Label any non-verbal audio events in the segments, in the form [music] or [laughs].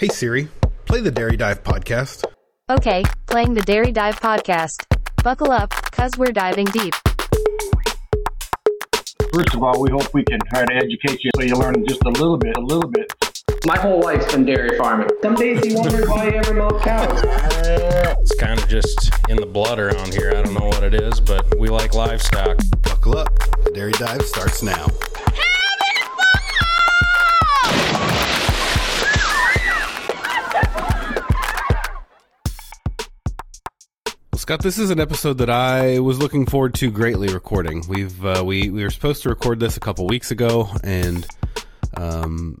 Hey Siri, play the Dairy Dive podcast. Okay, playing the Dairy Dive podcast. Buckle up, cuz we're diving deep. First of all, we hope we can try to educate you so you learn just a little bit, a little bit. My whole life's been dairy farming. Some days you wonder why you ever milk cows. It's kind of just in the blood around here. I don't know what it is, but we like livestock. Buckle up, the Dairy Dive starts now. Scott, this is an episode that I was looking forward to greatly recording. We've uh, we we were supposed to record this a couple weeks ago, and um,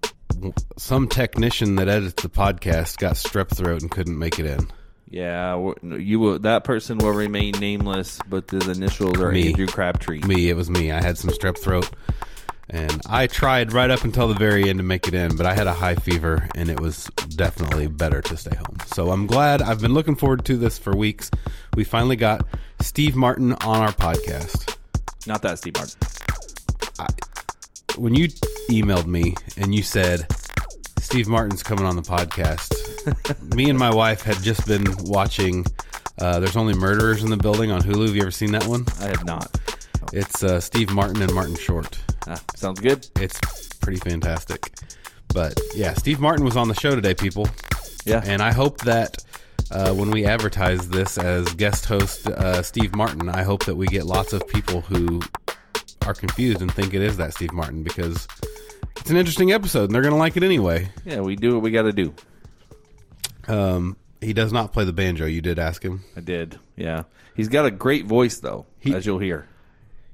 some technician that edits the podcast got strep throat and couldn't make it in. Yeah, you will. That person will remain nameless, but his initials are Me. Andrew Crabtree. Me, it was me. I had some strep throat, and I tried right up until the very end to make it in, but I had a high fever, and it was definitely better to stay home. So I'm glad. I've been looking forward to this for weeks. We finally got Steve Martin on our podcast. Not that Steve Martin. When you emailed me and you said Steve Martin's coming on the podcast, [laughs] me and my wife had just been watching. Uh, There's only murderers in the building on Hulu. Have you ever seen that one? I have not. It's uh, Steve Martin and Martin Short. Ah, sounds good. It's pretty fantastic. But yeah, Steve Martin was on the show today, people. Yeah. And I hope that uh, when we advertise this as guest host uh, Steve Martin, I hope that we get lots of people who are confused and think it is that Steve Martin because it's an interesting episode and they're going to like it anyway. Yeah, we do what we got to do. Um, he does not play the banjo. You did ask him. I did. Yeah, he's got a great voice though, He- as you'll hear.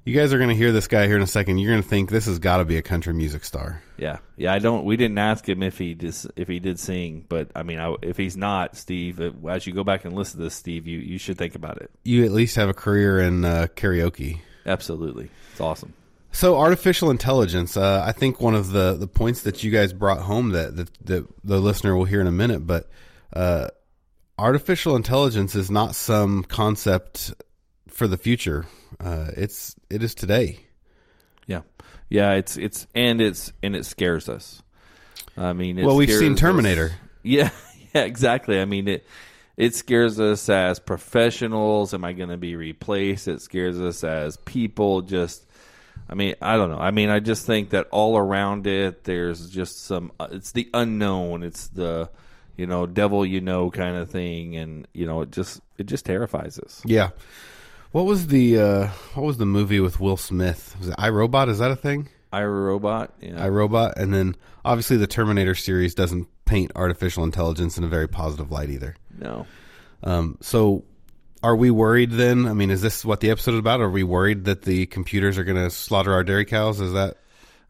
You guys are going to hear this guy here in a second. You're going to think this has got to be a country music star. Yeah, yeah. I don't. We didn't ask him if he just if he did sing, but I mean, I, if he's not, Steve, uh, as you go back and listen to this, Steve, you you should think about it. You at least have a career in uh, karaoke. Absolutely, it's awesome. So artificial intelligence, uh, I think one of the, the points that you guys brought home that, that, that the listener will hear in a minute, but uh, artificial intelligence is not some concept for the future. Uh, it's it is today. Yeah, yeah. It's it's and it's and it scares us. I mean, well, we've seen us- Terminator. [laughs] Yeah, yeah, exactly. I mean, it it scares us as professionals. Am I going to be replaced? It scares us as people. Just, I mean, I don't know. I mean, I just think that all around it, there's just some. uh, It's the unknown. It's the, you know, devil you know kind of thing, and you know, it just it just terrifies us. Yeah. What was the uh, what was the movie with Will Smith? Was it iRobot? Is that a thing? I Robot. Yeah. iRobot, and then obviously the Terminator series doesn't paint artificial intelligence in a very positive light either. no. Um, so, are we worried then? I mean, is this what the episode is about? Are we worried that the computers are going to slaughter our dairy cows? Is that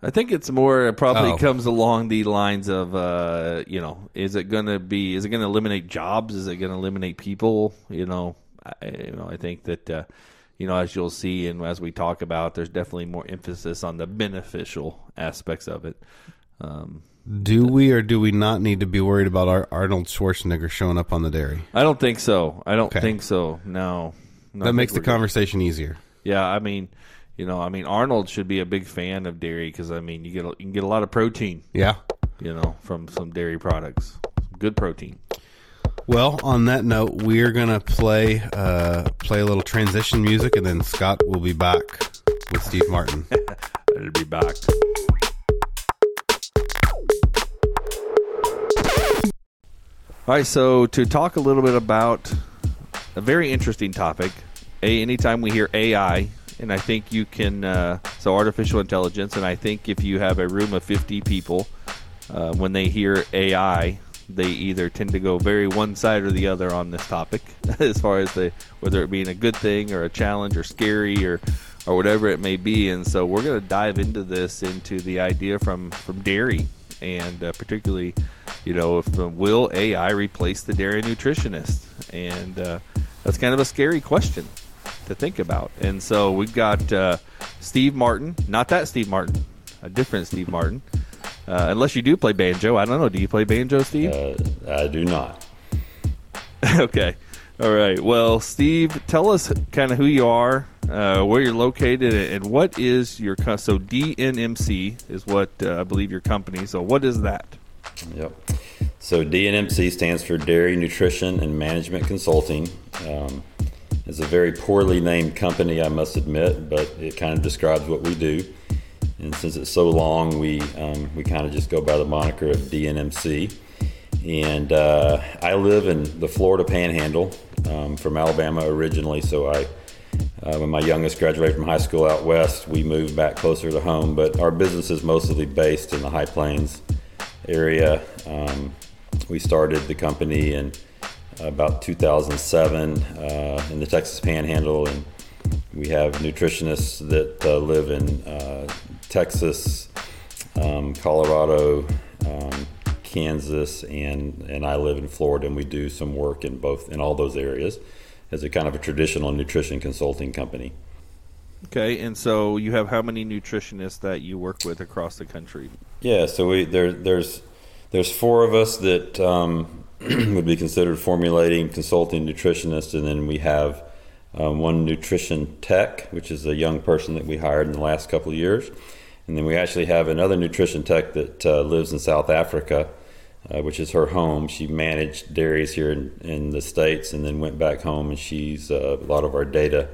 I think it's more. It probably Oh. comes along the lines of, uh, you know, is it going to be? Is it going to eliminate jobs? Is it going to eliminate people? You know, I, you know, I think that, uh, you know, as you'll see and as we talk about, there's definitely more emphasis on the beneficial aspects of it. Um, do we or do we not need to be worried about our Arnold Schwarzenegger showing up on the dairy? I don't think so. I don't Okay. think so. No, No, that makes the we're good. conversation easier. Yeah, I mean, you know, I mean, Arnold should be a big fan of dairy because I mean, you get a, you can get a lot of protein, Yeah. you know, from some dairy products. Good protein. Well, on that note, we're gonna play uh, play a little transition music, and then Scott will be back with Steve Martin. [laughs] I'll be back. All right, so to talk a little bit about a very interesting topic, a anytime we hear AI, and I think you can uh, so artificial intelligence, and I think if you have a room of fifty people, uh, when they hear AI, they either tend to go very one side or the other on this topic, [laughs] as far as the whether it being a good thing or a challenge or scary or or whatever it may be. And so we're going to dive into this into the idea from from dairy and uh, particularly, you know, if uh, will AI replace the dairy nutritionist? And uh, that's kind of a scary question to think about. And so we've got uh, Steve Martin, not that Steve Martin, a different Steve Martin. Uh, unless you do play banjo, I don't know. Do you play banjo, Steve? Uh, I do not. [laughs] okay. All right. Well, Steve, tell us kind of who you are, uh, where you're located, and what is your co- so DNMC is what uh, I believe your company. So what is that? Yep. So DNMC stands for Dairy Nutrition and Management Consulting. Um, it's a very poorly named company, I must admit, but it kind of describes what we do. And since it's so long, we um, we kind of just go by the moniker of DNMC. And uh, I live in the Florida Panhandle, um, from Alabama originally. So I, uh, when my youngest graduated from high school out west, we moved back closer to home. But our business is mostly based in the High Plains area. Um, we started the company in about 2007 uh, in the Texas Panhandle, and we have nutritionists that uh, live in uh, Texas, um, Colorado, um, Kansas, and and I live in Florida, and we do some work in both in all those areas as a kind of a traditional nutrition consulting company. Okay, and so you have how many nutritionists that you work with across the country? Yeah, so we there there's there's four of us that um, [clears throat] would be considered formulating consulting nutritionists, and then we have um, one nutrition tech, which is a young person that we hired in the last couple of years, and then we actually have another nutrition tech that uh, lives in South Africa, uh, which is her home. She managed dairies here in, in, the states, and then went back home, and she's uh, a lot of our data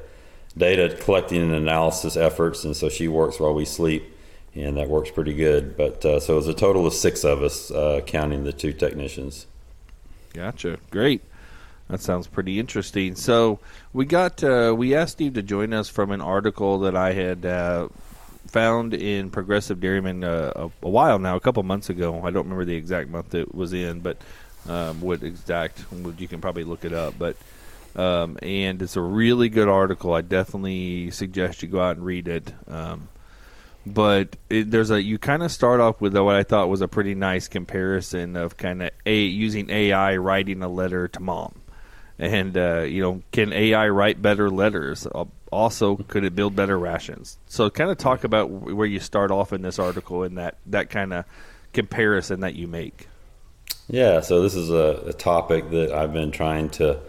data collecting and analysis efforts, and so she works while we sleep and that works pretty good. But uh, so it's a total of six of us, uh, counting the two technicians. Gotcha. Great. That sounds pretty interesting. So we got uh, we asked Steve to join us from an article that I had uh, found in Progressive Dairyman uh, a, a, while now, a couple months ago. I don't remember the exact month it was in, but um, what exact you can probably look it up. But um, and it's a really good article. I definitely suggest you go out and read it. Um, but it, there's a you kind of start off with what I thought was a pretty nice comparison of kind of a using AI writing a letter to mom, and uh, you know can AI write better letters? Also, could it build better rations? So, kind of talk about where you start off in this article and that that kind of comparison that you make. Yeah, so this is a, a topic that I've been trying to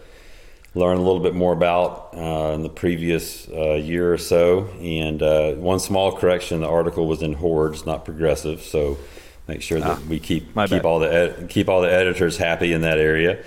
learn a little bit more about uh, in the previous uh, year or so. And uh, one small correction: the article was in Hoard's, not progressive. So make sure that ah, we keep keep bad. all the ed- keep all the editors happy in that area.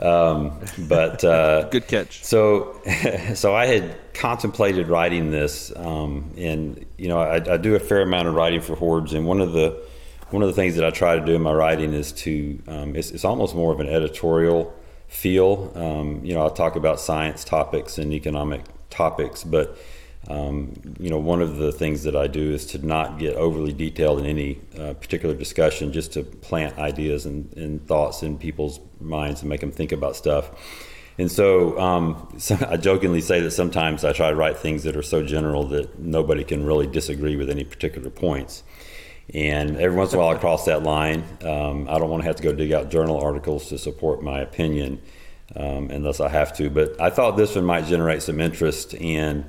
Um, but uh, [laughs] good catch. So, [laughs] so I had contemplated writing this, um, and you know, I, I, do a fair amount of writing for Hoard's, and one of the one of the things that I try to do in my writing is to um, it's, it's almost more of an editorial feel. Um, you know, I'll talk about science topics and economic topics, but um, you know, one of the things that I do is to not get overly detailed in any uh, particular discussion, just to plant ideas and, and, thoughts in people's minds and make them think about stuff. And so, um, [laughs] so, I jokingly say that sometimes I try to write things that are so general that nobody can really disagree with any particular points. And every once in a while, I cross that line. Um, I don't want to have to go dig out journal articles to support my opinion um, unless I have to. But I thought this one might generate some interest, and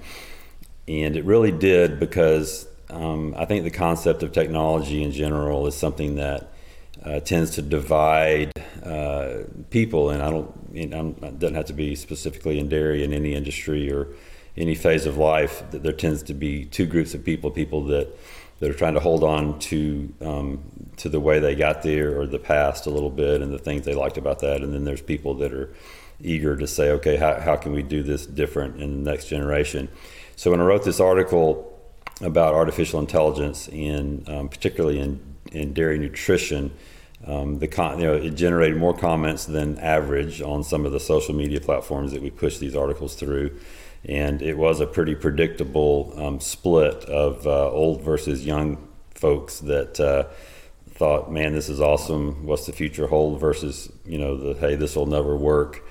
and it really did because um, I think the concept of technology in general is something that uh, tends to divide uh, people, and I don't. It doesn't have to be specifically in dairy in any industry or any phase of life. That there tends to be two groups of people: people that that are trying to hold on to um, to the way they got there or the past a little bit and the things they liked about that. And then there's people that are eager to say, okay, how, how can we do this different in the next generation? So when I wrote this article about artificial intelligence, and um, particularly in, in dairy nutrition, um, the con- you know, it generated more comments than average on some of the social media platforms that we push these articles through and it was a pretty predictable um, split of uh, old versus young folks that uh, thought, "Man, this is awesome. What's the future hold?" Versus, you know, the "Hey, this will never work."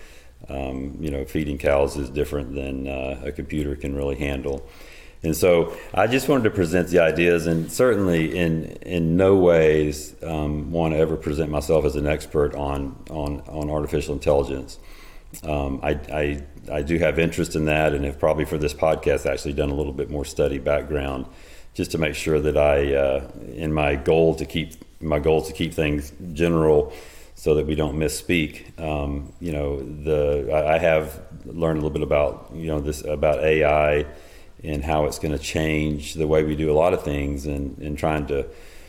Um, you know, feeding cows is different than uh, a computer can really handle. And so, I just wanted to present the ideas, and certainly, in in no ways um, want to ever present myself as an expert on on on artificial intelligence. Um, I, I I do have interest in that, and have probably for this podcast actually done a little bit more study background, just to make sure that I, uh, in my goal to keep my goal to keep things general, so that we don't misspeak. Um, you know, the I, have learned a little bit about you know this about AI and how it's going to change the way we do a lot of things, and and trying to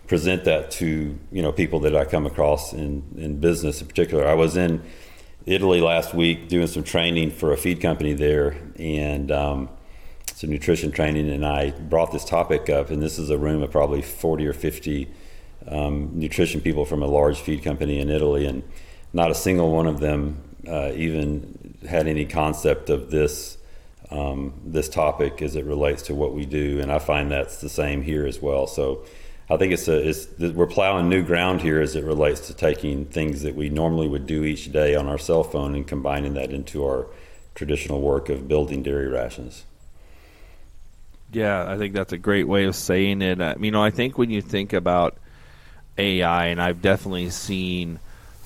present that to you know people that I come across in in business in particular. I was in Italy last week doing some training for a feed company there, and um, some nutrition training, and I brought this topic up. And this is a room of probably forty or fifty um, nutrition people from a large feed company in Italy, and not a single one of them uh, even had any concept of this um, this topic as it relates to what we do, and I find that's the same here as well. So. I think it's a it's we're plowing new ground here as it relates to taking things that we normally would do each day on our cell phone and combining that into our traditional work of building dairy rations. Yeah, I think that's a great way of saying it. Uh, you know, I think when you think about AI, and I've definitely seen,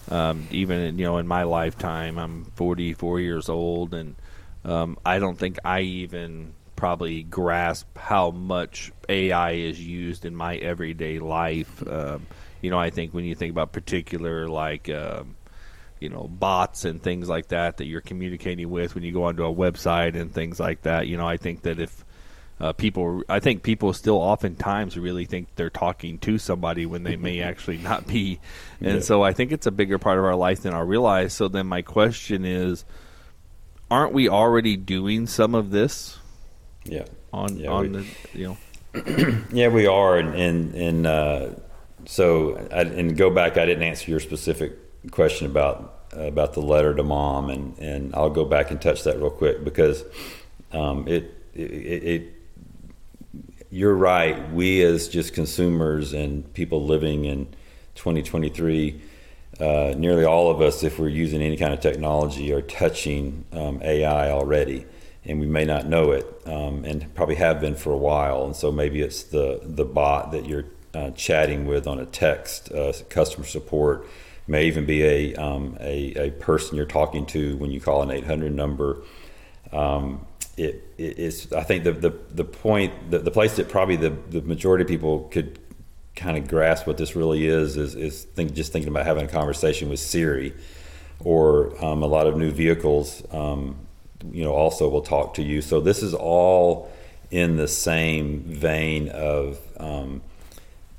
um, even you know, in my lifetime, I'm 44 years old, and um, I don't think I even probably grasp how much AI is used in my everyday life. Um, you know, I think when you think about particular like um, you know bots and things like that that you're communicating with when you go onto a website and things like that, you know, I think that if uh, people, I think people still oftentimes really think they're talking to somebody when they may [laughs] actually not be, and Yeah. so I think it's a bigger part of our life than I realize. So then my question is, aren't we already doing some of this Yeah. on Yeah, on we- the you know? [clears throat] Yeah, we are, and and, and uh, so I, and go back. I didn't answer your specific question about about the letter to mom, and, and I'll go back and touch that real quick because um, it, it it you're right. We as just consumers and people living in 2023, uh, nearly all of us, if we're using any kind of technology, are touching um, AI already, and we may not know it, um, and probably have been for a while. And so maybe it's the the bot that you're uh, chatting with on a text, uh, customer support, may even be a, um, a a person you're talking to when you call an 800 number um, it, it is I think the the, the point the, the place that probably the, the majority of people could kind of grasp what this really is is, is think just thinking about having a conversation with Siri or um, a lot of new vehicles um, you know also will talk to you. So this is all in the same vein of um,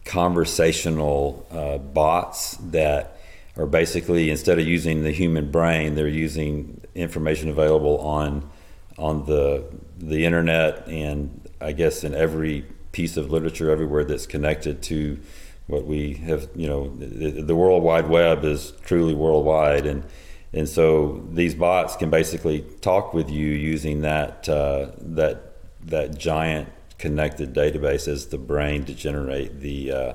conversational uh, bots that are basically instead of using the human brain they're using information available on on the the internet and I guess in every piece of literature everywhere that's connected to what we have you know the, the world wide web is truly worldwide and and so these bots can basically talk with you using that uh, that that giant connected database as the brain to generate the uh,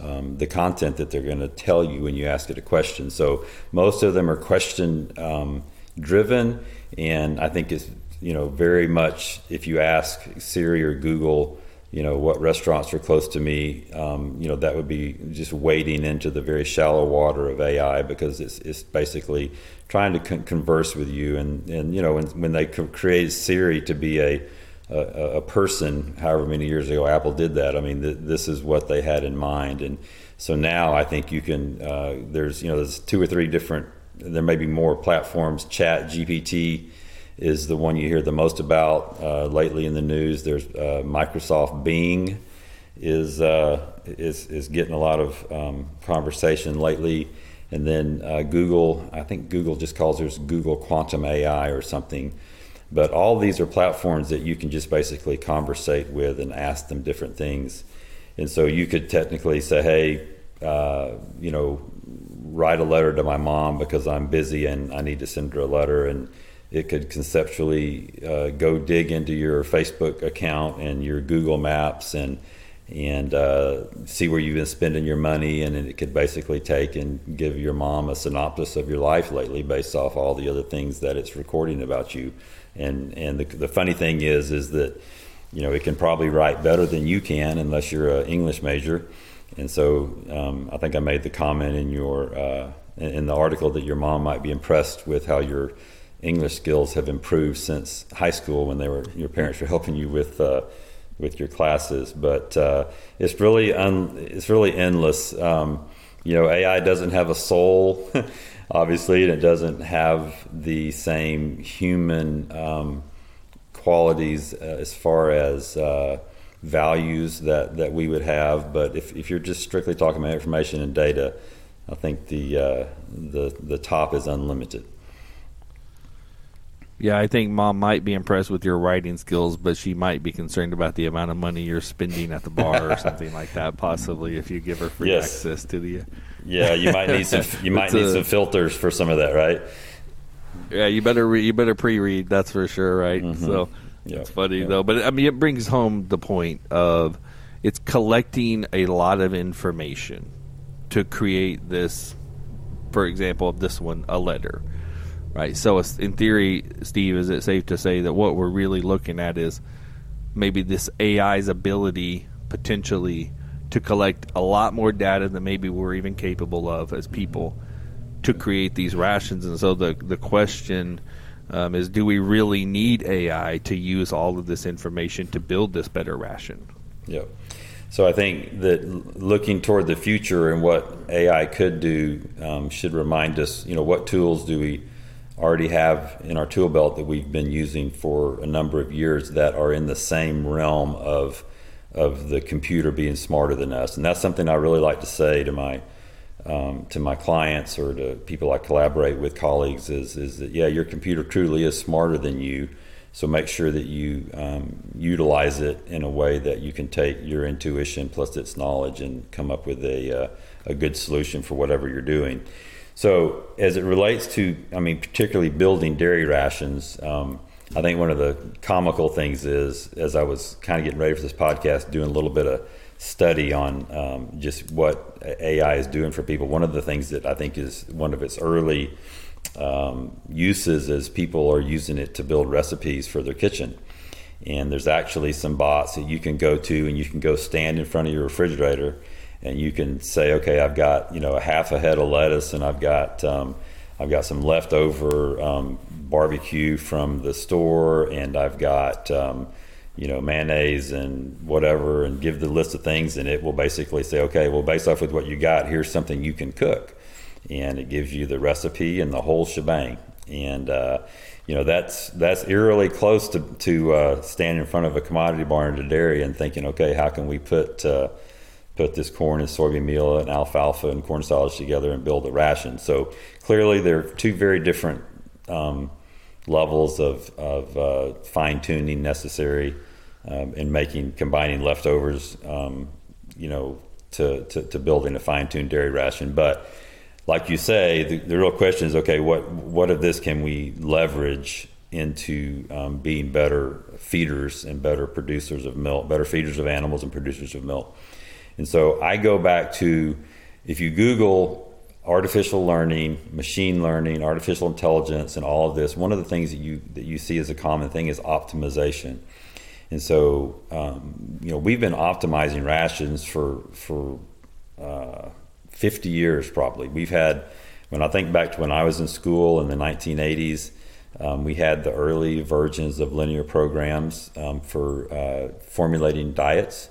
um, the content that they're going to tell you when you ask it a question. So most of them are question um, driven, and I think it's you know very much if you ask Siri or Google, you know what restaurants are close to me, um, you know that would be just wading into the very shallow water of AI because it's it's basically trying to con- converse with you, and and you know when when they created Siri to be a a, a person, however many years ago Apple did that. I mean, th- this is what they had in mind, and so now I think you can. Uh, there's you know there's two or three different. There may be more platforms. Chat GPT is the one you hear the most about uh, lately in the news. There's uh, Microsoft Bing is uh, is is getting a lot of um, conversation lately, and then uh, Google. I think Google just calls theirs Google Quantum AI or something. But all these are platforms that you can just basically conversate with and ask them different things. And so you could technically say, hey, uh, you know, write a letter to my mom because I'm busy and I need to send her a letter. And it could conceptually uh, go dig into your Facebook account and your Google Maps and and uh, see where you've been spending your money. And it could basically take and give your mom a synopsis of your life lately based off all the other things that it's recording about you. And and the, the funny thing is is that you know it can probably write better than you can unless you're an English major. And so um, I think I made the comment in your uh, in the article that your mom might be impressed with how your English skills have improved since high school when they were your parents were helping you with uh, with your classes. But uh, it's really un, it's really endless. Um, you know, AI doesn't have a soul, [laughs] obviously, and it doesn't have the same human um, qualities uh, as far as uh, values that, that we would have. But if, if you're just strictly talking about information and data, I think the uh, the the top is unlimited. Yeah, I think mom might be impressed with your writing skills, but she might be concerned about the amount of money you're spending at the bar or [laughs] something like that. Possibly, if you give her free Yes. access to the. Yeah, you might need some [laughs] you might need a- some filters for some of that, right? Yeah, you better re- you better pre-read. That's for sure, right? So Yeah. it's funny Yeah. though, but I mean, it brings home the point of it's collecting a lot of information to create this. For example, this one, a letter, right? So, it's- in theory, Steve, is it safe to say that what we're really looking at is maybe this AI's ability potentially to collect a lot more data than maybe we're even capable of as people to create these rations. And so the the question um, is, do we really need AI to use all of this information to build this better ration? Yep. So I think that looking toward the future and what AI could do um, should remind us, you know, what tools do we already have in our tool belt that we've been using for a number of years that are in the same realm of of the computer being smarter than us, and that's something I really like to say to my um, to my clients or to people I collaborate with, colleagues, is is that yeah, your computer truly is smarter than you. So make sure that you um, utilize it in a way that you can take your intuition plus its knowledge and come up with a uh, a good solution for whatever you're doing. So as it relates to, I mean, particularly building dairy rations. Um, I think one of the comical things is, as I was kind of getting ready for this podcast, doing a little bit of study on um, just what AI is doing for people. One of the things that I think is one of its early um, uses is people are using it to build recipes for their kitchen. And there's actually some bots that you can go to, and you can go stand in front of your refrigerator, and you can say, okay, I've got you know a half a head of lettuce, and I've got um, I've got some leftover um, barbecue from the store, and I've got um, you know mayonnaise and whatever, and give the list of things, and it will basically say, okay, well, based off with what you got, here's something you can cook, and it gives you the recipe and the whole shebang, and uh, you know that's that's eerily close to to uh, standing in front of a commodity barn at a dairy and thinking, okay, how can we put uh, put this corn and soybean meal and alfalfa and corn silage together and build a ration. So clearly, they're two very different um, levels of, of uh, fine tuning necessary um, in making combining leftovers, um, you know, to, to, to building a fine tuned dairy ration. But like you say, the, the real question is, okay, what what of this can we leverage into um, being better feeders and better producers of milk, better feeders of animals and producers of milk? And so I go back to if you Google artificial learning, machine learning, artificial intelligence, and all of this, one of the things that you that you see as a common thing is optimization. And so, um, you know, we've been optimizing rations for for uh, 50 years probably. We've had, when I think back to when I was in school in the 1980s, um, we had the early versions of linear programs um, for uh, formulating diets.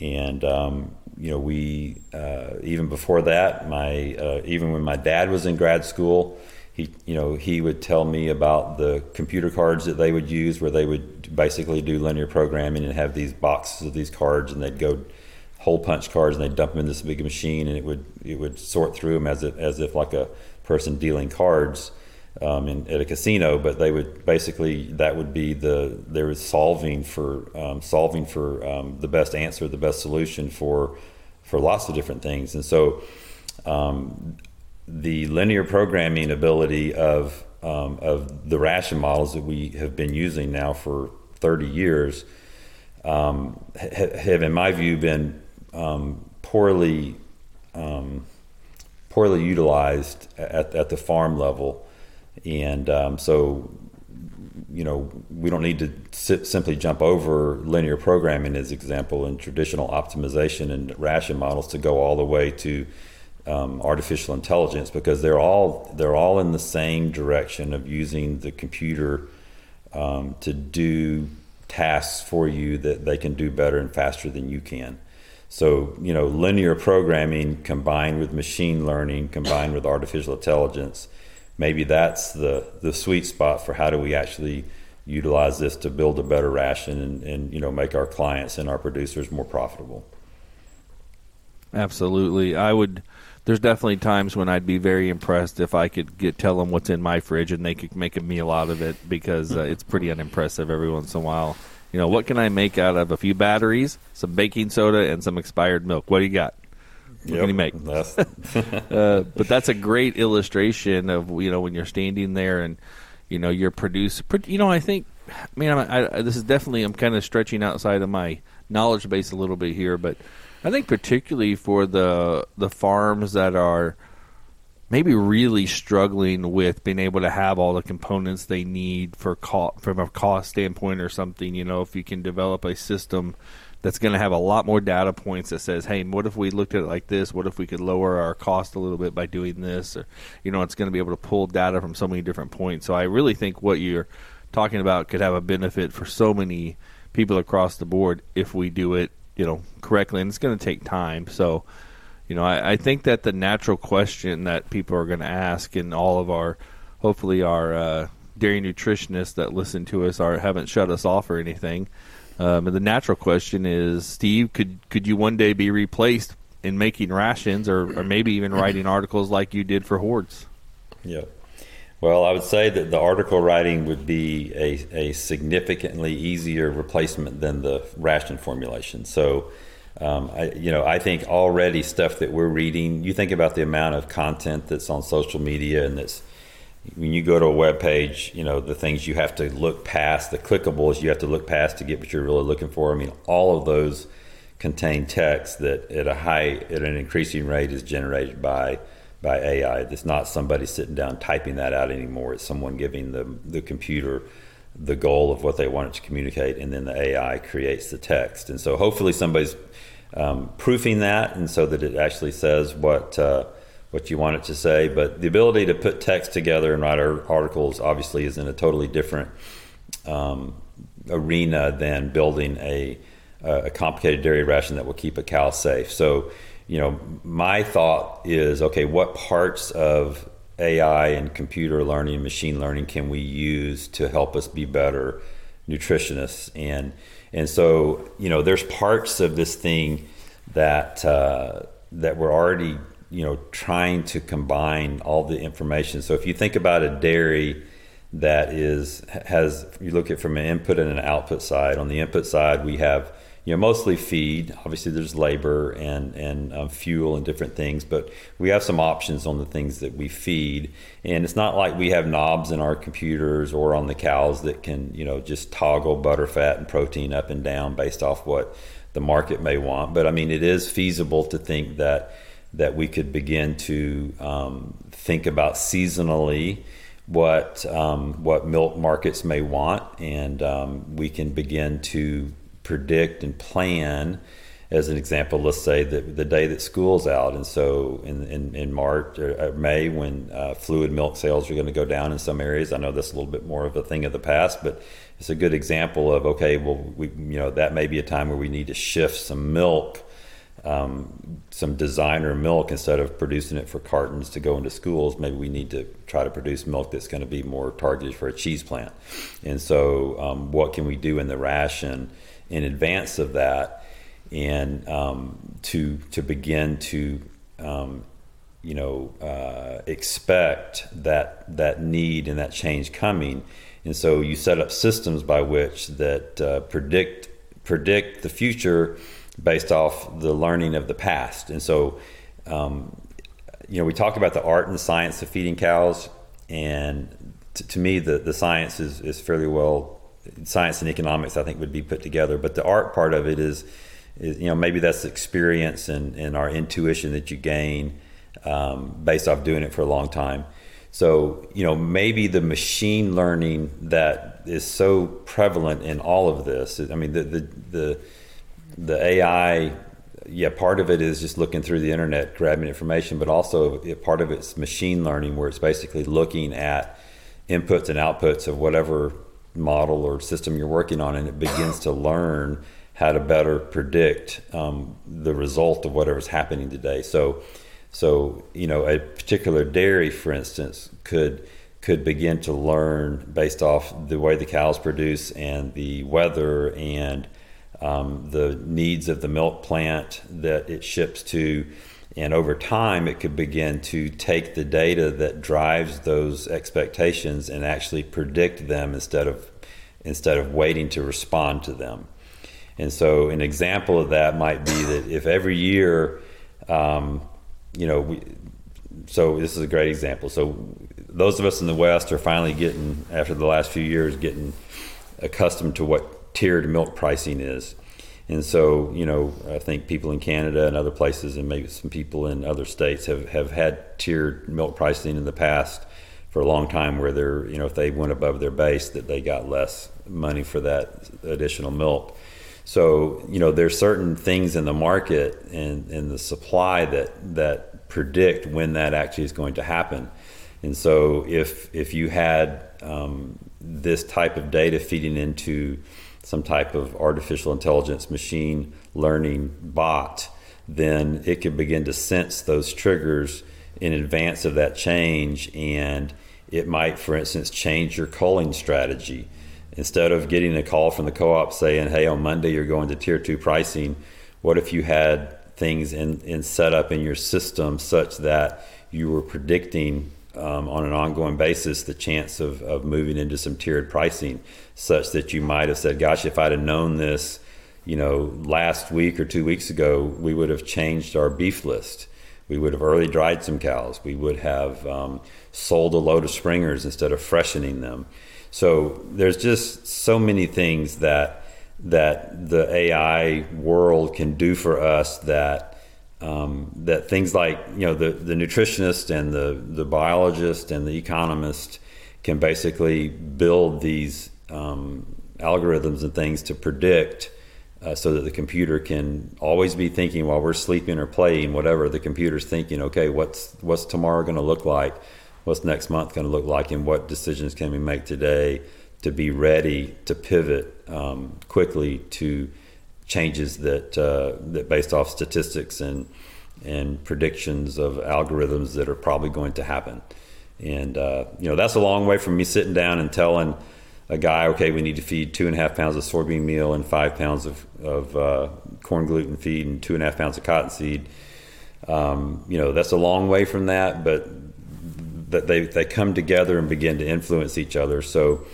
And, um, you know, we, uh, even before that, my, uh, even when my dad was in grad school, he, you know, he would tell me about the computer cards that they would use where they would basically do linear programming and have these boxes of these cards and they'd go hole punch cards and they'd dump them in this big machine and it would it would sort through them as if, as if like a person dealing cards um, in, at a casino but they would basically that would be the they were solving for um, solving for um, the best answer the best solution for for lots of different things. And so um, the linear programming ability of um, of the ration models that we have been using now for 30 years um, ha- have, in my view, been poorly poorly utilized at, at the farm level, and um, so you know we don't need to si- simply jump over linear programming as example and traditional optimization and ration models to go all the way to um, artificial intelligence because they're all they're all in the same direction of using the computer um, to do tasks for you that they can do better and faster than you can. So, you know, linear programming combined with machine learning, combined with artificial intelligence, maybe that's the, the sweet spot for how do we actually utilize this to build a better ration and, and you know make our clients and our producers more profitable. Absolutely, I would. There's definitely times when I'd be very impressed if I could get tell them what's in my fridge and they could make a meal out of it because uh, it's pretty unimpressive every once in a while. You know, what can I make out of a few batteries, some baking soda, and some expired milk? What do you got? What Yep, can you make? [laughs] That's, [laughs] uh, but that's a great illustration of you know when you're standing there and you know you're producing. You know, I think, I mean, I, I, this is definitely I'm kind of stretching outside of my knowledge base a little bit here, but I think particularly for the the farms that are maybe really struggling with being able to have all the components they need for co- from a cost standpoint or something. You know, if you can develop a system that's going to have a lot more data points that says, "Hey, what if we looked at it like this? What if we could lower our cost a little bit by doing this?" Or, you know, it's going to be able to pull data from so many different points. So I really think what you're talking about could have a benefit for so many people across the board if we do it, you know, correctly. And it's going to take time. So, you know, I, I think that the natural question that people are going to ask, and all of our, hopefully, our uh, dairy nutritionists that listen to us are haven't shut us off or anything. Um, and the natural question is, Steve, could could you one day be replaced in making rations, or, or maybe even writing [clears throat] articles like you did for Hoard's? Yeah. Well, I would say that the article writing would be a, a significantly easier replacement than the ration formulation. So, um, I, you know, I think already stuff that we're reading, you think about the amount of content that's on social media and that's when you go to a web page, you know, the things you have to look past, the clickables you have to look past to get what you're really looking for. I mean, all of those contain text that at a high, at an increasing rate is generated by by AI. It's not somebody sitting down typing that out anymore. It's someone giving the the computer the goal of what they want it to communicate, and then the AI creates the text. And so, hopefully, somebody's um, proofing that, and so that it actually says what. Uh, what you want it to say, but the ability to put text together and write articles obviously is in a totally different um, arena than building a, a complicated dairy ration that will keep a cow safe. So, you know, my thought is okay, what parts of AI and computer learning, machine learning can we use to help us be better nutritionists? And and so, you know, there's parts of this thing that uh, that we're already you know trying to combine all the information. So if you think about a dairy that is has you look at from an input and an output side. On the input side we have you know mostly feed. Obviously there's labor and and um, fuel and different things but we have some options on the things that we feed. And it's not like we have knobs in our computers or on the cows that can you know just toggle butter fat and protein up and down based off what the market may want. But i mean it is feasible to think that that we could begin to um, think about seasonally what um, what milk markets may want, and um, we can begin to predict and plan. As an example, let's say that the day that school's out, and so in, in, in March or May, when uh, fluid milk sales are going to go down in some areas, I know that's a little bit more of a thing of the past, but it's a good example of okay, well, we you know that may be a time where we need to shift some milk um, some designer milk instead of producing it for cartons to go into schools. Maybe we need to try to produce milk that's going to be more targeted for a cheese plant. And so, um, what can we do in the ration in advance of that, and um, to to begin to um, you know uh, expect that that need and that change coming. And so, you set up systems by which that uh, predict predict the future based off the learning of the past. And so, um, you know, we talk about the art and science of feeding cows, and t- to me, the, the science is, is fairly well, science and economics, I think, would be put together. But the art part of it is, is you know, maybe that's experience and, and our intuition that you gain um, based off doing it for a long time. So, you know, maybe the machine learning that is so prevalent in all of this, I mean, the, the, the the AI, yeah, part of it is just looking through the internet, grabbing information, but also part of it's machine learning, where it's basically looking at inputs and outputs of whatever model or system you're working on, and it begins to learn how to better predict um, the result of whatever's happening today. So, so you know, a particular dairy, for instance, could could begin to learn based off the way the cows produce and the weather and um, the needs of the milk plant that it ships to. And over time, it could begin to take the data that drives those expectations and actually predict them instead of instead of waiting to respond to them. And so, an example of that might be that if every year, um, you know, we, so this is a great example. So, those of us in the West are finally getting, after the last few years, getting accustomed to what tiered milk pricing is. And so, you know, I think people in Canada and other places, and maybe some people in other states, have, have had tiered milk pricing in the past for a long time, where they're, you know, if they went above their base, that they got less money for that additional milk. So, you know, there's certain things in the market and, and the supply that that predict when that actually is going to happen. And so, if if you had um, this type of data feeding into some type of artificial intelligence machine learning bot, then it could begin to sense those triggers in advance of that change, and it might, for instance, change your culling strategy. Instead of getting a call from the co-op saying, "Hey, on Monday you're going to tier two pricing," what if you had things in, in set up in your system such that you were predicting um, on an ongoing basis the chance of, of moving into some tiered pricing such that you might have said gosh if i'd have known this you know last week or two weeks ago we would have changed our beef list. We would have early dried some cows. We would have um, sold a load of springers instead of freshening them. So there's just so many things that that the ai world can do for us that um, that things like you know the, the nutritionist and the, the biologist and the economist can basically build these um, algorithms and things to predict uh, so that the computer can always be thinking while we're sleeping or playing whatever the computer's thinking okay what's what's tomorrow going to look like? What's next month going to look like? And what decisions can we make today to be ready to pivot um, quickly to changes that uh, that based off statistics and and predictions of algorithms that are probably going to happen. And uh, you know that's a long way from me sitting down and telling a guy, okay, we need to feed two and a half pounds of soybean meal and five pounds of, of uh, corn gluten feed and two and a half pounds of cottonseed. Um, you know that's a long way from that, but that they they come together and begin to influence each other. So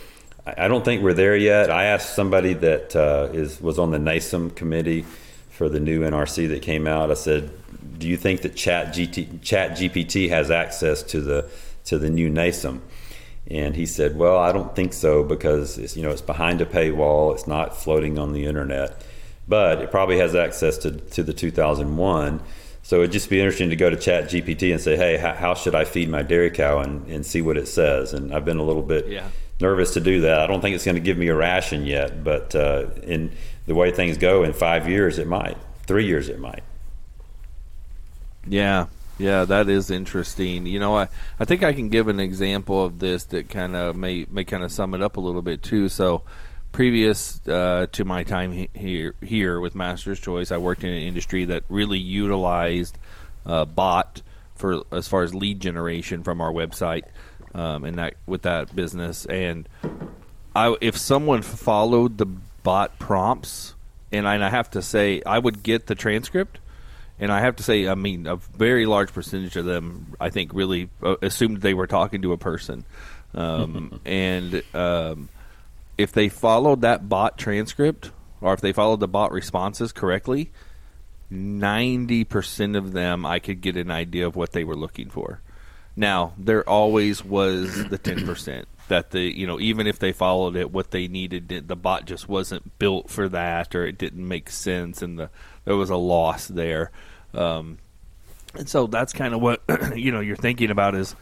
I don't think we're there yet. I asked somebody that uh, is was on the NASEM committee for the new NRC that came out. I said, "Do you think that Chat, GT, Chat GPT has access to the to the new NASEM?" And he said, "Well, I don't think so because it's you know it's behind a paywall. It's not floating on the internet, but it probably has access to to the 2001." So it'd just be interesting to go to Chat GPT and say, "Hey, how, how should I feed my dairy cow?" and, and see what it says. And I've been a little bit Yeah. Nervous to do that. I don't think it's going to give me a ration yet, but uh, in the way things go, in five years it might. Three years it might. Yeah, yeah, that is interesting. You know, I, I think I can give an example of this that kind of may may kind of sum it up a little bit too. So, previous uh, to my time he- here here with Master's Choice, I worked in an industry that really utilized uh, bot for as far as lead generation from our website, um, and that with that business. And I, if someone followed the bot prompts, and I, and I have to say, I would get the transcript. And I have to say, I mean, a very large percentage of them, I think, really uh, assumed they were talking to a person. Um, [laughs] and um, if they followed that bot transcript, or if they followed the bot responses correctly, 90% of them, I could get an idea of what they were looking for. Now, there always was the 10% that the, you know, even if they followed it, what they needed, the bot just wasn't built for that or it didn't make sense and the, there was a loss there. Um, and so that's kind of what, [clears throat] you know, you're thinking about is,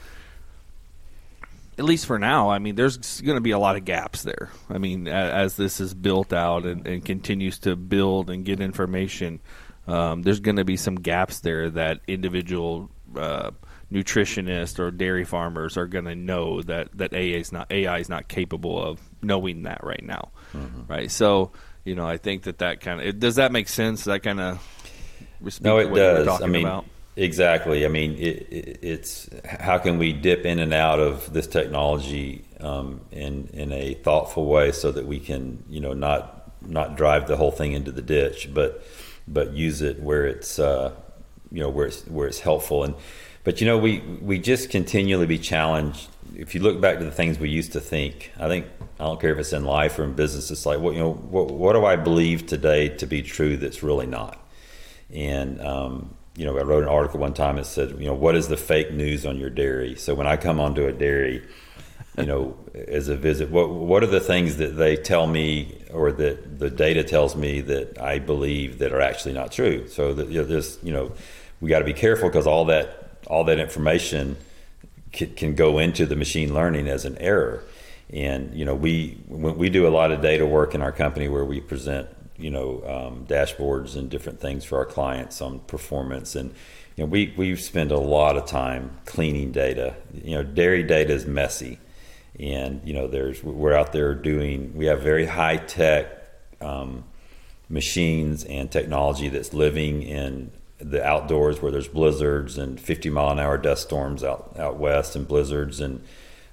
at least for now, I mean, there's going to be a lot of gaps there. I mean, as this is built out and, and continues to build and get information, um, there's going to be some gaps there that individual uh, nutritionists or dairy farmers are going to know that that AA is not AI is not capable of knowing that right now, right? So, you know, I think that that kind of does that make sense? That kind of No, it does. I mean, about? Exactly. I mean, it, it, it's how can we dip in and out of this technology um, in in a thoughtful way so that we can, you know, not not drive the whole thing into the ditch, but but use it where it's uh, you know where it's where it's helpful. And but you know, we we just continually be challenged. If you look back to the things we used to think, I think I don't care if it's in life or in business. It's like what you know, what, what do I believe today to be true that's really not? And um, you know, I wrote an article one time that said, you know, what is the fake news on your dairy? So when I come onto a dairy, you know, [laughs] as a visit, what what are the things that they tell me or that the data tells me that I believe that are actually not true? So that you know, this, you know, we got to be careful because all that all that information can, can go into the machine learning as an error. And you know, we we do a lot of data work in our company where we present you know um, dashboards and different things for our clients on performance. And you know we we spend a lot of time cleaning data. You know dairy data is messy. And you know there's we're out there doing we have very high tech um, machines and technology that's living in the outdoors where there's blizzards and 50 mile an hour dust storms out out west and blizzards and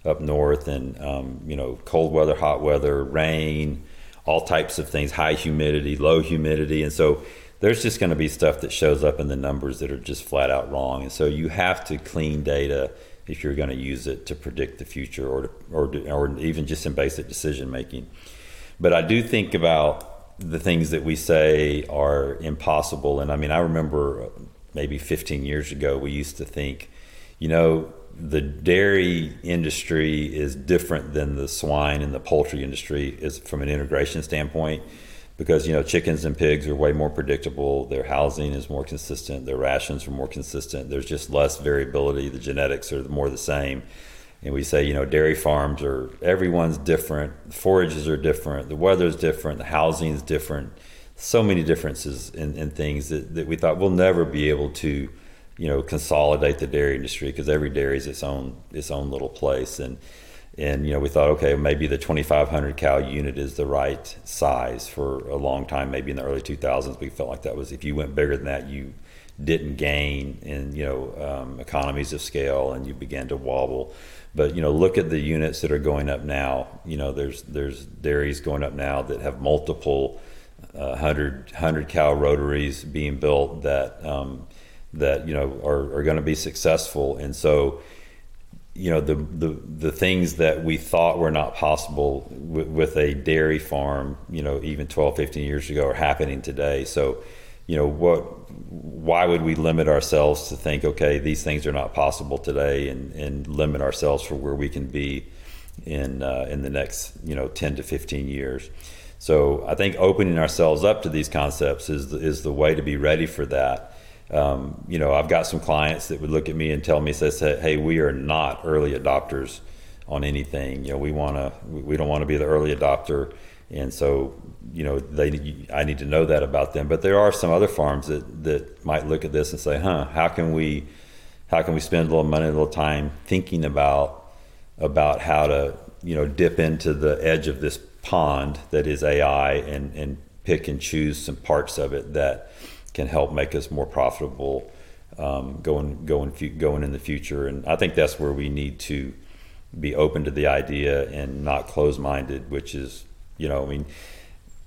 up north and um, you know cold weather hot weather rain all types of things, high humidity, low humidity. And so there's just going to be stuff that shows up in the numbers that are just flat out wrong. And so you have to clean data if you're going to use it to predict the future or, to, or, or even just in basic decision making. But I do think about the things that we say are impossible. And I mean, I remember maybe 15 years ago, we used to think, you know, the dairy industry is different than the swine and the poultry industry is from an integration standpoint because you know chickens and pigs are way more predictable. Their housing is more consistent. Their rations are more consistent. There's just less variability. The genetics are more the same and we say you know dairy farms are everyone's different forages are different the weather's different the housing is different so many differences in, in things that, that we thought we'll never be able to you know consolidate the dairy industry because every dairy is its own its own little place. And and you know we thought okay maybe the 2500 cow unit is the right size for a long time. Maybe in the early 2000s we felt like that was if you went bigger than that you didn't gain in you know um, economies of scale and you began to wobble but you know look at the units that are going up now. You know there's there's dairies going up now that have multiple uh, 100 100 cow rotaries being built that um, that you know are, are going to be successful. And so you know the, the the things that we thought were not possible with, with a dairy farm you know even 12 15 years ago are happening today. So you know what why would we limit ourselves to think okay these things are not possible today and and limit ourselves for where we can be in uh, in the next you know 10 to 15 years so I think opening ourselves up to these concepts is the, is the way to be ready for that um, you know, I've got some clients that would look at me and tell me, says, "Hey, we are not early adopters on anything. You know, we want to, we don't want to be the early adopter." And so, you know, they, I need to know that about them. But there are some other farms that that might look at this and say, "Huh, how can we, how can we spend a little money, a little time thinking about about how to, you know, dip into the edge of this pond that is AI and and pick and choose some parts of it that." can help make us more profitable um, going going going in the future. And I think that's where we need to be open to the idea and not close minded. Which is, you know, I mean.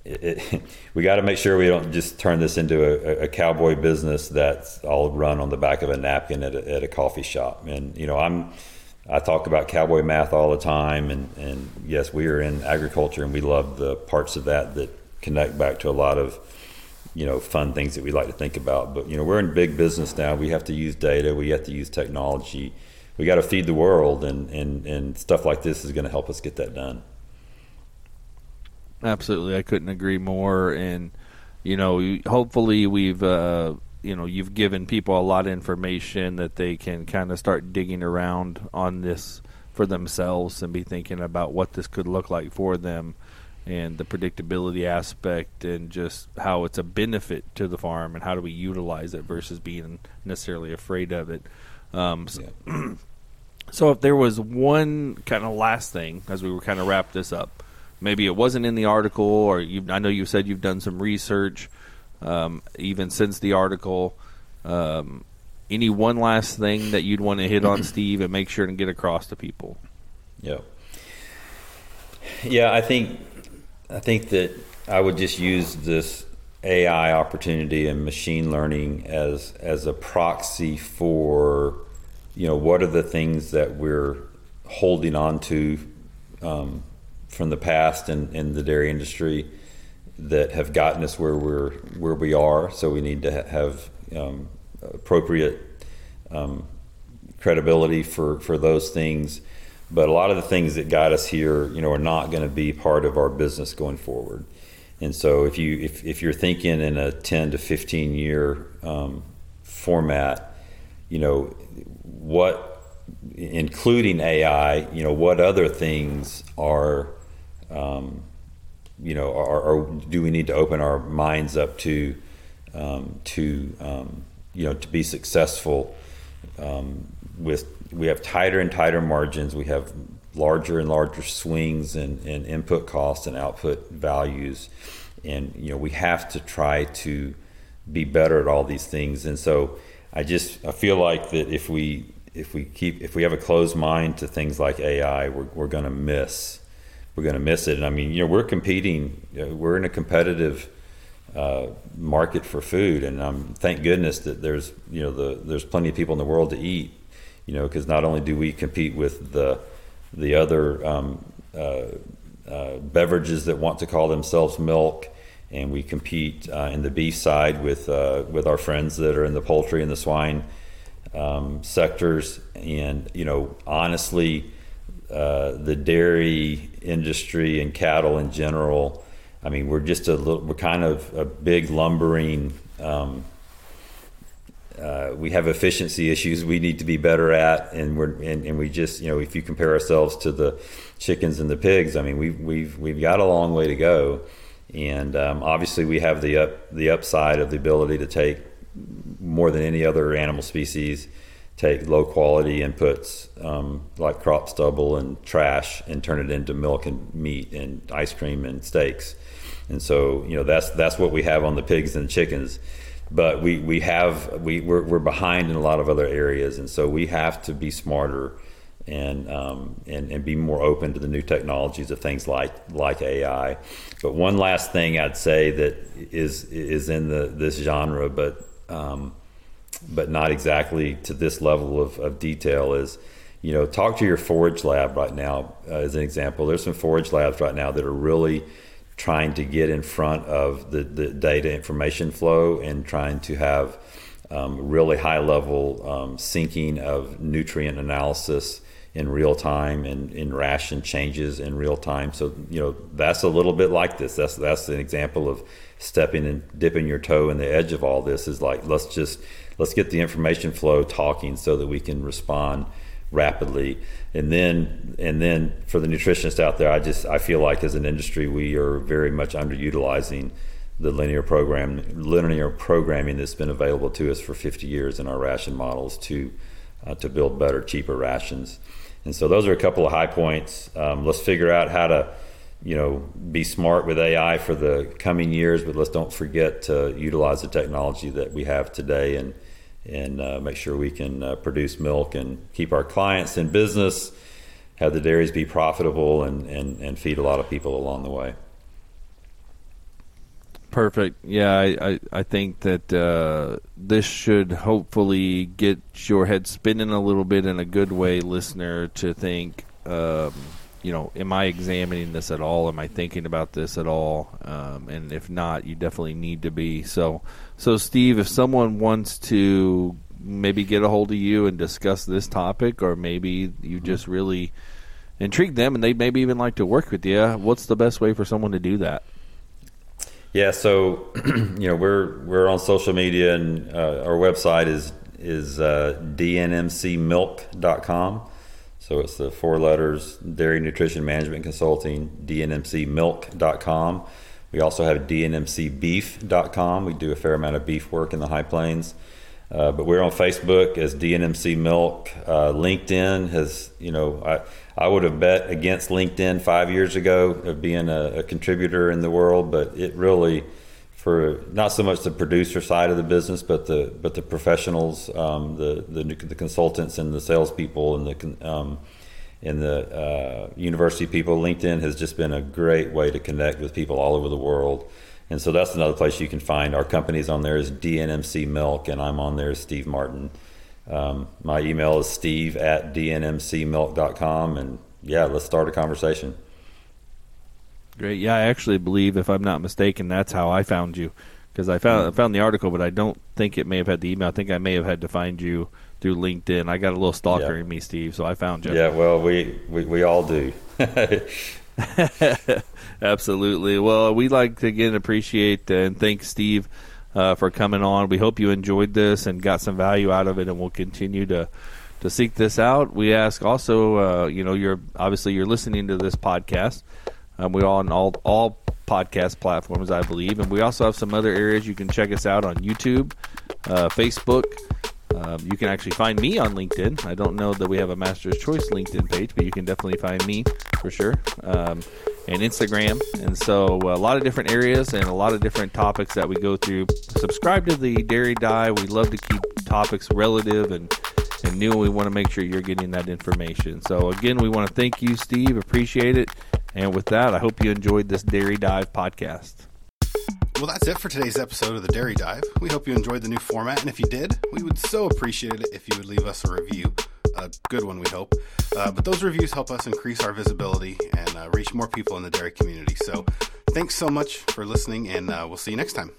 It, it, [laughs] we got to make sure we don't just turn this into a, a, cowboy business that's all run on the back of a napkin at a, at a coffee shop. And you know, I'm I talk about cowboy math all the time, and, and yes, we are in agriculture, and we love the parts of that that connect back to a lot of you know fun things that we like to think about. But you know we're in big business now. We have to use data. We have to use technology. We got to feed the world, and and and stuff like this is going to help us get that done. Absolutely, I couldn't agree more. And you know, hopefully we've uh, you know you've given people a lot of information that they can kind of start digging around on this for themselves and be thinking about what this could look like for them and the predictability aspect and just how it's a benefit to the farm and how do we utilize it versus being necessarily afraid of it. Um, so, yeah. [clears throat] so, if there was one kind of last thing as we were kind of wrap this up, maybe it wasn't in the article, or I know you said you've done some research um, even since the article. Um, any one last thing that you'd want to hit on, [clears throat] Steve, and make sure and get across to people? Yeah. Yeah, I think I think that I would just use this AI opportunity and machine learning as as a proxy for you know what are the things that we're holding on to um, from the past in, in the dairy industry that have gotten us where we're where we are. So we need to ha- have um, appropriate um, credibility for for those things. But a lot of the things that got us here, you know, are not going to be part of our business going forward. And so if you if, if you're thinking in a 10 to 15 year um, format, you know, what including AI, you know, what other things are um, you know, are, are, do we need to open our minds up to um, to um, you know to be successful um, with we have tighter and tighter margins. We have larger and larger swings in, in input costs and output values. And you know we have to try to be better at all these things. And so I just I feel like that if we if we keep if we have a closed mind to things like AI we're, we're going to miss we're going to miss it. And I mean, you know, we're competing. We're in a competitive uh, market for food, and um, thank goodness that there's you know the there's plenty of people in the world to eat. You know, because not only do we compete with the the other um, uh, uh, beverages that want to call themselves milk, and we compete uh, in the beef side with uh, with our friends that are in the poultry and the swine um, sectors. And you know, honestly uh, the dairy industry and cattle in general. I mean, we're just a little, we're kind of a big lumbering. Um, uh, we have efficiency issues we need to be better at, and we're and, and, we just you know if you compare ourselves to the chickens and the pigs, I mean we've we've we've got a long way to go, and um, obviously we have the up the upside of the ability to take more than any other animal species take low quality inputs um, like crop stubble and trash and turn it into milk and meat and ice cream and steaks. And so, you know, that's that's what we have on the pigs and chickens. But we, we have we we're, we're behind in a lot of other areas, and so we have to be smarter and um, and and be more open to the new technologies of things like like AI. But one last thing I'd say that is is in the this genre, but um, but not exactly to this level of, of detail is you know talk to your forage lab right now uh, as an example. There's some forage labs right now that are really trying to get in front of the, the data information flow and trying to have um, really high level um, syncing of nutrient analysis in real time and in ration changes in real time. So you know that's a little bit like this. That's that's an example of stepping and dipping your toe in the edge of all this is like let's just let's get the information flow talking so that we can respond rapidly. And then and then for the nutritionists out there i just i feel like as an industry we are very much underutilizing the linear program linear programming that's been available to us for 50 years in our ration models to uh, to build better cheaper rations. And so those are a couple of high points. Um, let's figure out how to you know be smart with ai for the coming years but let's don't forget to utilize the technology that we have today and and uh, make sure we can uh, produce milk and keep our clients in business, have the dairies be profitable, and, and, and feed a lot of people along the way. Perfect. Yeah, I, I, I think that uh, this should hopefully get your head spinning a little bit in a good way, listener, to think, um, you know, am I examining this at all? Am I thinking about this at all? Um, and if not, you definitely need to be. So, so, Steve, if someone wants to maybe get a hold of you and discuss this topic, or maybe you mm-hmm. just really intrigue them and they maybe even like to work with you, what's the best way for someone to do that? Yeah, so [clears throat] you know we're we're on social media and uh, our website is is uh, dnmcmilk.com. So it's the four letters Dairy Nutrition Management Consulting, dnmcmilk.com. We also have dnmcbeef.com. We do a fair amount of beef work in the High Plains. Uh, but we're on Facebook as DNMC Milk. Uh, LinkedIn has, you know, I, I would have bet against LinkedIn five years ago of being a, a contributor in the world, but it really, for not so much the producer side of the business, but the but the professionals, um, the, the the consultants and the salespeople and the um, and the uh, university people. LinkedIn has just been a great way to connect with people all over the world. And so that's another place you can find our companies on there is DNMC Milk, and I'm on there as Steve Martin. Um, my email is steve at dnmcmilk.com. And yeah, let's start a conversation. Great. Yeah, I actually believe, if I'm not mistaken, that's how I found you. Because I found I found the article, but I don't think it may have had the email. I think I may have had to find you through LinkedIn. I got a little stalker yeah. in me, Steve, so I found you. Yeah, well, we, we, we all do. [laughs] [laughs] Absolutely. Well, we'd like to again appreciate and thank Steve uh, for coming on. We hope you enjoyed this and got some value out of it, and we'll continue to to seek this out. We ask also, uh, you know, you're obviously you're listening to this podcast. Um, we're on all all podcast platforms, I believe, and we also have some other areas you can check us out on YouTube, uh, Facebook. Um, you can actually find me on LinkedIn. I don't know that we have a Master's Choice LinkedIn page, but you can definitely find me for sure. Um, and Instagram. And so uh, a lot of different areas and a lot of different topics that we go through. Subscribe to the Dairy Dive. We love to keep topics relative and, and new. We want to make sure you're getting that information. So again, we want to thank you, Steve. Appreciate it. And with that, I hope you enjoyed this Dairy Dive podcast. Well, that's it for today's episode of the Dairy Dive. We hope you enjoyed the new format, and if you did, we would so appreciate it if you would leave us a review. A good one, we hope. Uh, but those reviews help us increase our visibility and uh, reach more people in the dairy community. So thanks so much for listening, and uh, we'll see you next time.